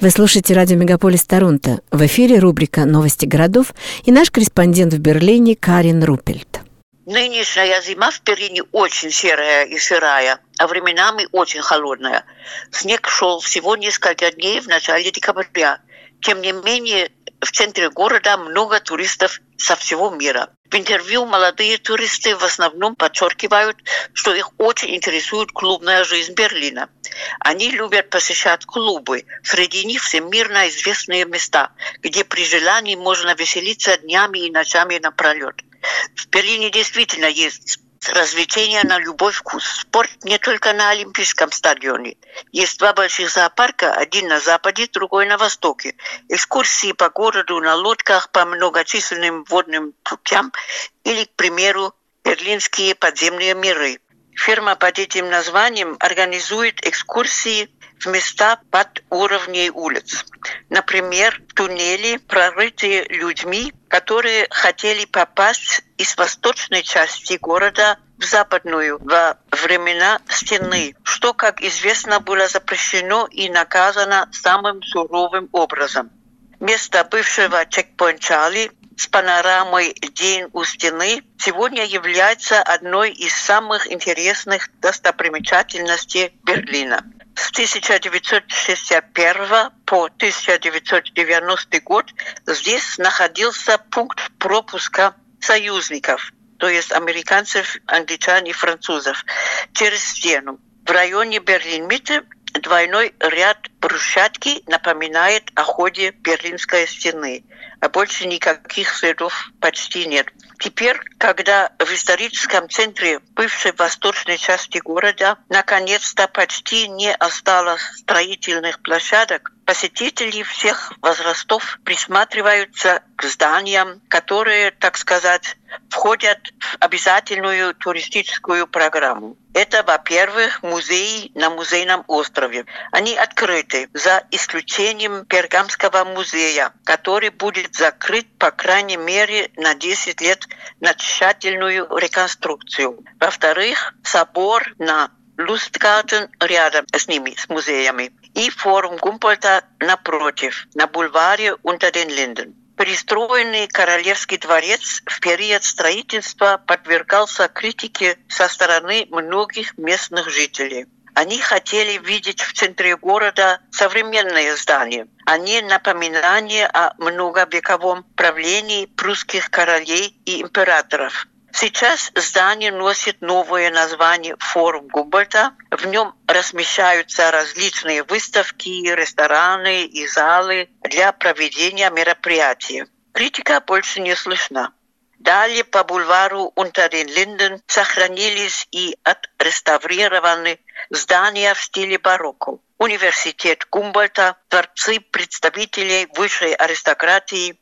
Вы слушаете радио «Мегаполис Торонто». В эфире рубрика «Новости городов» и наш корреспондент в Берлине Карин Рупельт. Нынешняя зима в Берлине очень серая и сырая, а временами очень холодная. Снег шел всего несколько дней в начале декабря. Тем не менее, в центре города много туристов со всего мира. В интервью молодые туристы в основном подчеркивают, что их очень интересует клубная жизнь Берлина. Они любят посещать клубы, среди них всемирно известные места, где при желании можно веселиться днями и ночами напролет. В Берлине действительно есть развлечения на любой вкус. Спорт не только на Олимпийском стадионе. Есть два больших зоопарка, один на западе, другой на востоке. Экскурсии по городу на лодках по многочисленным водным путям или, к примеру, берлинские подземные миры. Фирма под этим названием организует экскурсии в места под уровней улиц. Например, туннели, прорытые людьми, которые хотели попасть из восточной части города в западную во времена стены, что, как известно, было запрещено и наказано самым суровым образом. Место бывшего чекпоинт Чарли с панорамой «День у стены» сегодня является одной из самых интересных достопримечательностей Берлина. С 1961 по 1990 год здесь находился пункт пропуска союзников, то есть американцев, англичан и французов, через стену. В районе Берлин-Митте двойной ряд брусчатки напоминает о ходе Берлинской стены, а больше никаких следов почти нет. Теперь, когда в историческом центре бывшей восточной части города наконец-то почти не осталось строительных площадок, посетители всех возрастов присматриваются к зданиям, которые, так сказать, входят в обязательную туристическую программу. Это, во-первых, музеи на музейном острове. Они открыты, за исключением Пергамского музея, который будет закрыт, по крайней мере, на 10 лет на тщательную реконструкцию. Во-вторых, собор на Лустгартен рядом с ними, с музеями. И форум Гумпольта напротив, на бульваре unter den Linden. Пристроенный Королевский дворец в период строительства подвергался критике со стороны многих местных жителей. Они хотели видеть в центре города современное здание, а не напоминание о многовековом правлении прусских королей и императоров. Сейчас здание носит новое название «Форум Губерта». В нем размещаются различные выставки, рестораны и залы для проведения мероприятий. Критика больше не слышна. Далее по бульвару Унтерден-Линден сохранились и отреставрированы здания в стиле барокко. Университет Гумбольта, дворцы представителей высшей аристократии,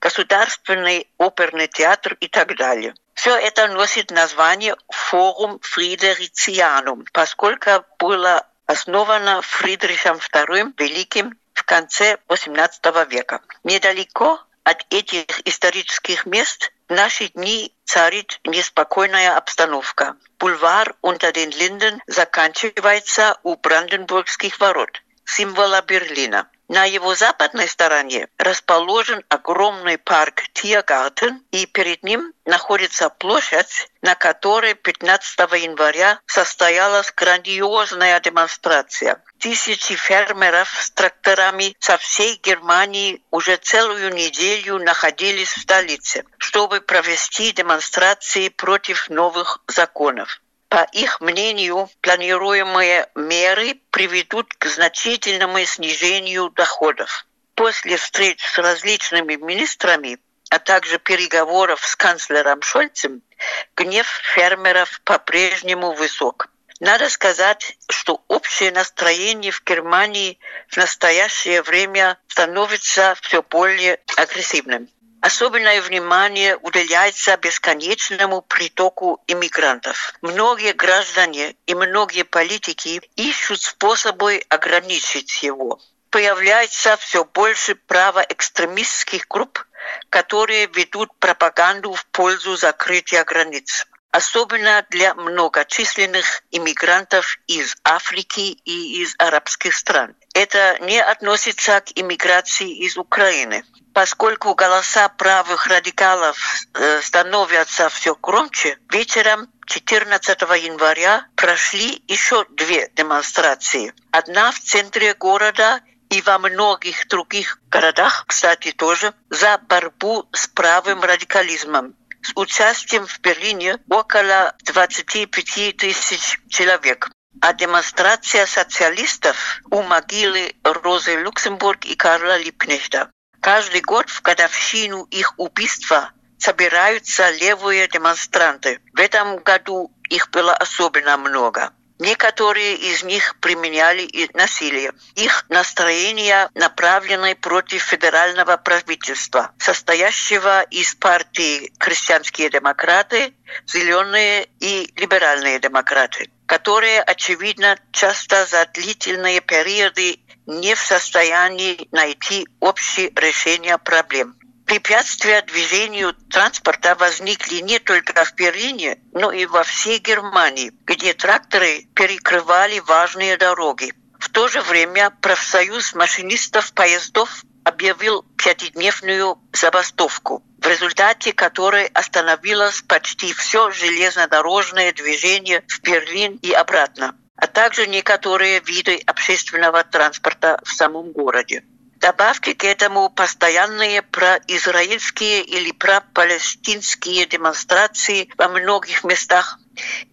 Государственный оперный театр и так далее. Все это носит название «Форум Фридерицианум», поскольку было основано Фридрихом II Великим в конце XVIII века. Недалеко от этих исторических мест в наши дни царит неспокойная обстановка. Бульвар unter den Linden заканчивается у Бранденбургских ворот, символа Берлина. На его западной стороне расположен огромный парк Тиргартен, и перед ним находится площадь, на которой 15 января состоялась грандиозная демонстрация. Тысячи фермеров с тракторами со всей Германии уже целую неделю находились в столице, чтобы провести демонстрации против новых законов. По их мнению, планируемые меры приведут к значительному снижению доходов. После встреч с различными министрами, а также переговоров с канцлером Шольцем, гнев фермеров по-прежнему высок. Надо сказать, что общее настроение в Германии в настоящее время становится все более агрессивным. Особенное внимание уделяется бесконечному притоку иммигрантов. Многие граждане и многие политики ищут способы ограничить его. Появляется все больше правоэкстремистских групп, которые ведут пропаганду в пользу закрытия границ. Особенно для многочисленных иммигрантов из Африки и из арабских стран. Это не относится к иммиграции из Украины. Поскольку голоса правых радикалов э, становятся все громче, вечером 14 января прошли еще две демонстрации. Одна в центре города и во многих других городах, кстати, тоже, за борьбу с правым радикализмом с участием в Берлине около 25 тысяч человек. А демонстрация социалистов у могилы Розы Люксембург и Карла Липкнехта. Каждый год в годовщину их убийства собираются левые демонстранты. В этом году их было особенно много. Некоторые из них применяли и насилие. Их настроения направлены против федерального правительства, состоящего из партий «Крестьянские демократы», «Зеленые» и «Либеральные демократы», которые, очевидно, часто за длительные периоды не в состоянии найти общее решение проблем. Препятствия движению транспорта возникли не только в Берлине, но и во всей Германии, где тракторы перекрывали важные дороги. В то же время профсоюз машинистов поездов объявил пятидневную забастовку, в результате которой остановилось почти все железнодорожное движение в Берлин и обратно, а также некоторые виды общественного транспорта в самом городе. Добавьте к этому постоянные произраильские или пропалестинские демонстрации во многих местах,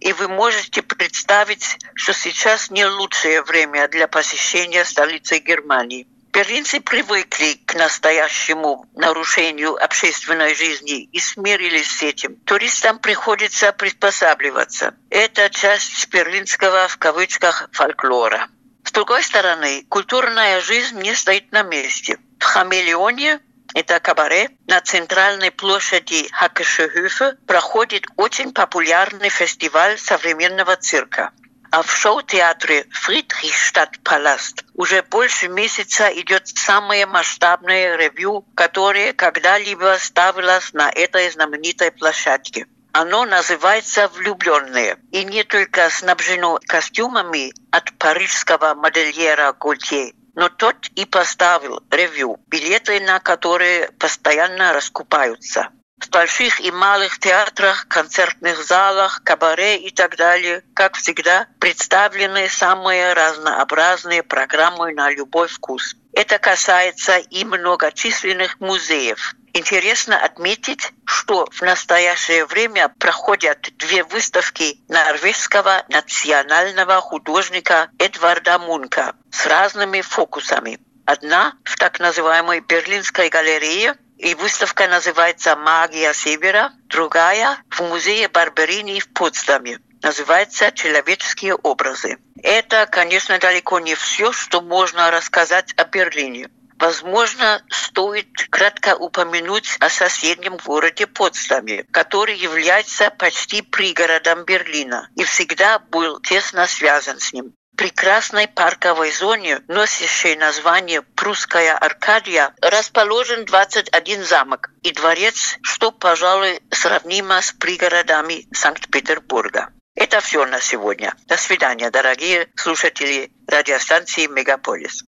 и вы можете представить, что сейчас не лучшее время для посещения столицы Германии. Берлинцы привыкли к настоящему нарушению общественной жизни и смирились с этим. Туристам приходится приспосабливаться. Это часть берлинского в кавычках фольклора. С другой стороны, культурная жизнь не стоит на месте. В Хамелеоне это кабаре, на центральной площади Хакешехюфе проходит очень популярный фестиваль современного цирка. А в шоу-театре Фридрихштадт-Паласт уже больше месяца идет самое масштабное ревью, которое когда-либо ставилось на этой знаменитой площадке. Оно называется «Влюбленные» и не только снабжено костюмами от парижского модельера Гольтье, но тот и поставил ревью, билеты на которые постоянно раскупаются. В больших и малых театрах, концертных залах, кабаре и так далее, как всегда, представлены самые разнообразные программы на любой вкус. Это касается и многочисленных музеев. Интересно отметить, что в настоящее время проходят две выставки норвежского национального художника Эдварда Мунка с разными фокусами. Одна в так называемой Берлинской галерее, и выставка называется «Магия Севера», другая в музее Барберини в Потсдаме называется «Человеческие образы». Это, конечно, далеко не все, что можно рассказать о Берлине. Возможно, стоит кратко упомянуть о соседнем городе Потсдаме, который является почти пригородом Берлина и всегда был тесно связан с ним прекрасной парковой зоне, носящей название «Прусская Аркадия», расположен 21 замок и дворец, что, пожалуй, сравнимо с пригородами Санкт-Петербурга. Это все на сегодня. До свидания, дорогие слушатели радиостанции «Мегаполис».